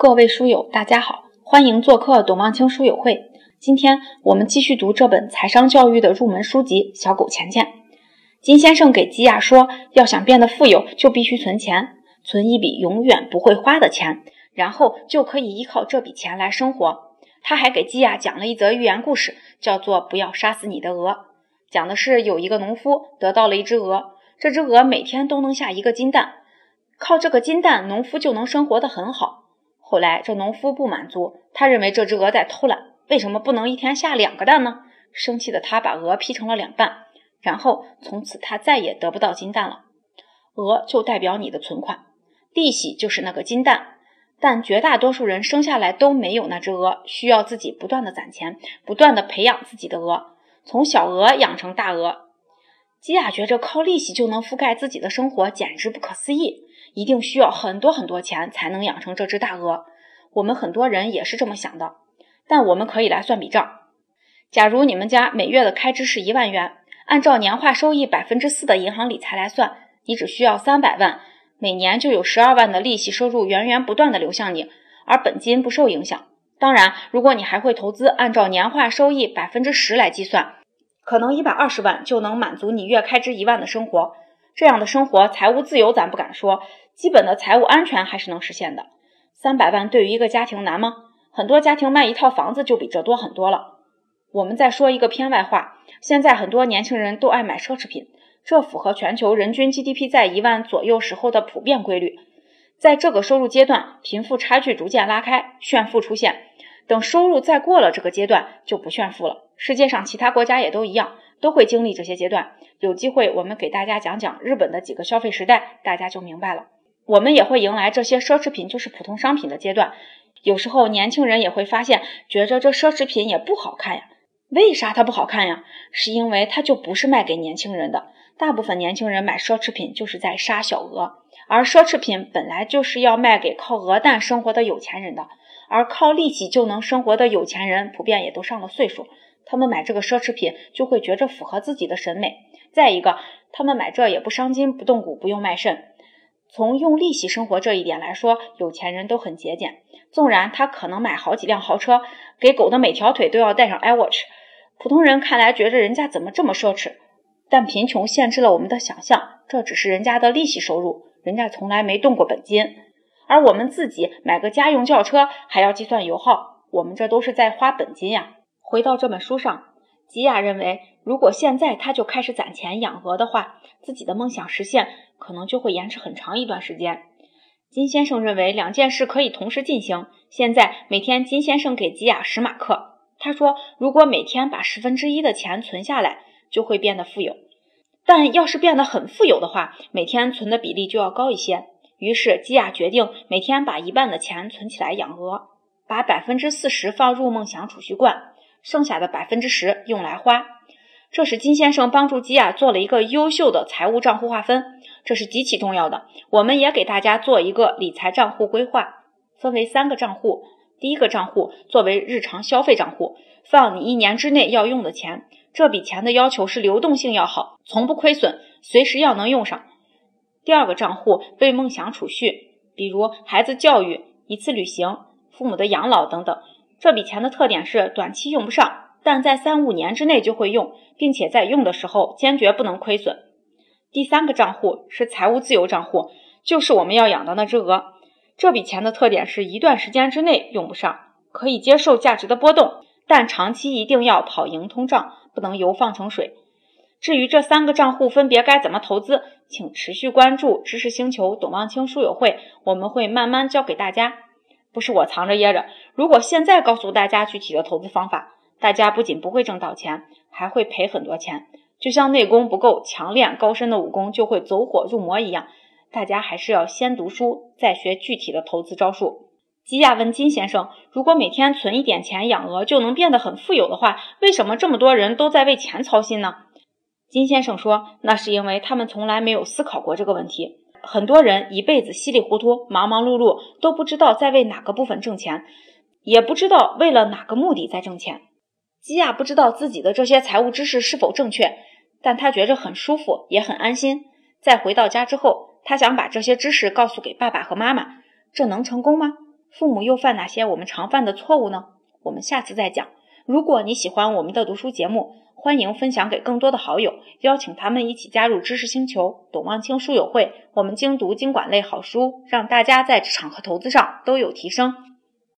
各位书友，大家好，欢迎做客董望清书友会。今天我们继续读这本财商教育的入门书籍《小狗钱钱》。金先生给吉雅说，要想变得富有，就必须存钱，存一笔永远不会花的钱，然后就可以依靠这笔钱来生活。他还给基亚讲了一则寓言故事，叫做《不要杀死你的鹅》，讲的是有一个农夫得到了一只鹅，这只鹅每天都能下一个金蛋，靠这个金蛋，农夫就能生活得很好。后来，这农夫不满足，他认为这只鹅在偷懒，为什么不能一天下两个蛋呢？生气的他把鹅劈成了两半，然后从此他再也得不到金蛋了。鹅就代表你的存款，利息就是那个金蛋，但绝大多数人生下来都没有那只鹅，需要自己不断的攒钱，不断的培养自己的鹅，从小鹅养成大鹅。基亚觉着靠利息就能覆盖自己的生活，简直不可思议。一定需要很多很多钱才能养成这只大鹅。我们很多人也是这么想的，但我们可以来算笔账。假如你们家每月的开支是一万元，按照年化收益百分之四的银行理财来算，你只需要三百万，每年就有十二万的利息收入源源不断的流向你，而本金不受影响。当然，如果你还会投资，按照年化收益百分之十来计算，可能一百二十万就能满足你月开支一万的生活。这样的生活，财务自由咱不敢说，基本的财务安全还是能实现的。三百万对于一个家庭难吗？很多家庭卖一套房子就比这多很多了。我们再说一个偏外话，现在很多年轻人都爱买奢侈品，这符合全球人均 GDP 在一万左右时候的普遍规律。在这个收入阶段，贫富差距逐渐拉开，炫富出现。等收入再过了这个阶段，就不炫富了。世界上其他国家也都一样。都会经历这些阶段，有机会我们给大家讲讲日本的几个消费时代，大家就明白了。我们也会迎来这些奢侈品就是普通商品的阶段。有时候年轻人也会发现，觉着这奢侈品也不好看呀。为啥它不好看呀？是因为它就不是卖给年轻人的。大部分年轻人买奢侈品就是在杀小鹅，而奢侈品本来就是要卖给靠鹅蛋生活的有钱人的，而靠利息就能生活的有钱人，普遍也都上了岁数。他们买这个奢侈品就会觉着符合自己的审美。再一个，他们买这也不伤筋不动骨，不用卖肾。从用利息生活这一点来说，有钱人都很节俭。纵然他可能买好几辆豪车，给狗的每条腿都要带上 iWatch，普通人看来觉着人家怎么这么奢侈？但贫穷限制了我们的想象，这只是人家的利息收入，人家从来没动过本金。而我们自己买个家用轿车还要计算油耗，我们这都是在花本金呀。回到这本书上，吉亚认为，如果现在他就开始攒钱养鹅的话，自己的梦想实现可能就会延迟很长一段时间。金先生认为两件事可以同时进行。现在每天金先生给吉亚十马克，他说如果每天把十分之一的钱存下来，就会变得富有。但要是变得很富有的话，每天存的比例就要高一些。于是吉亚决定每天把一半的钱存起来养鹅，把百分之四十放入梦想储蓄罐。剩下的百分之十用来花，这是金先生帮助吉亚做了一个优秀的财务账户划分，这是极其重要的。我们也给大家做一个理财账户规划，分为三个账户。第一个账户作为日常消费账户，放你一年之内要用的钱，这笔钱的要求是流动性要好，从不亏损，随时要能用上。第二个账户为梦想储蓄，比如孩子教育、一次旅行、父母的养老等等。这笔钱的特点是短期用不上，但在三五年之内就会用，并且在用的时候坚决不能亏损。第三个账户是财务自由账户，就是我们要养的那只鹅。这笔钱的特点是一段时间之内用不上，可以接受价值的波动，但长期一定要跑赢通胀，不能油放成水。至于这三个账户分别该怎么投资，请持续关注知识星球董望清书友会，我们会慢慢教给大家。不是我藏着掖着，如果现在告诉大家具体的投资方法，大家不仅不会挣到钱，还会赔很多钱。就像内功不够强练高深的武功就会走火入魔一样，大家还是要先读书，再学具体的投资招数。吉亚问金先生：“如果每天存一点钱养鹅就能变得很富有的话，为什么这么多人都在为钱操心呢？”金先生说：“那是因为他们从来没有思考过这个问题。”很多人一辈子稀里糊涂、忙忙碌碌，都不知道在为哪个部分挣钱，也不知道为了哪个目的在挣钱。基亚不知道自己的这些财务知识是否正确，但他觉着很舒服，也很安心。在回到家之后，他想把这些知识告诉给爸爸和妈妈。这能成功吗？父母又犯哪些我们常犯的错误呢？我们下次再讲。如果你喜欢我们的读书节目，欢迎分享给更多的好友，邀请他们一起加入知识星球董望清书友会。我们精读经管类好书，让大家在职场和投资上都有提升。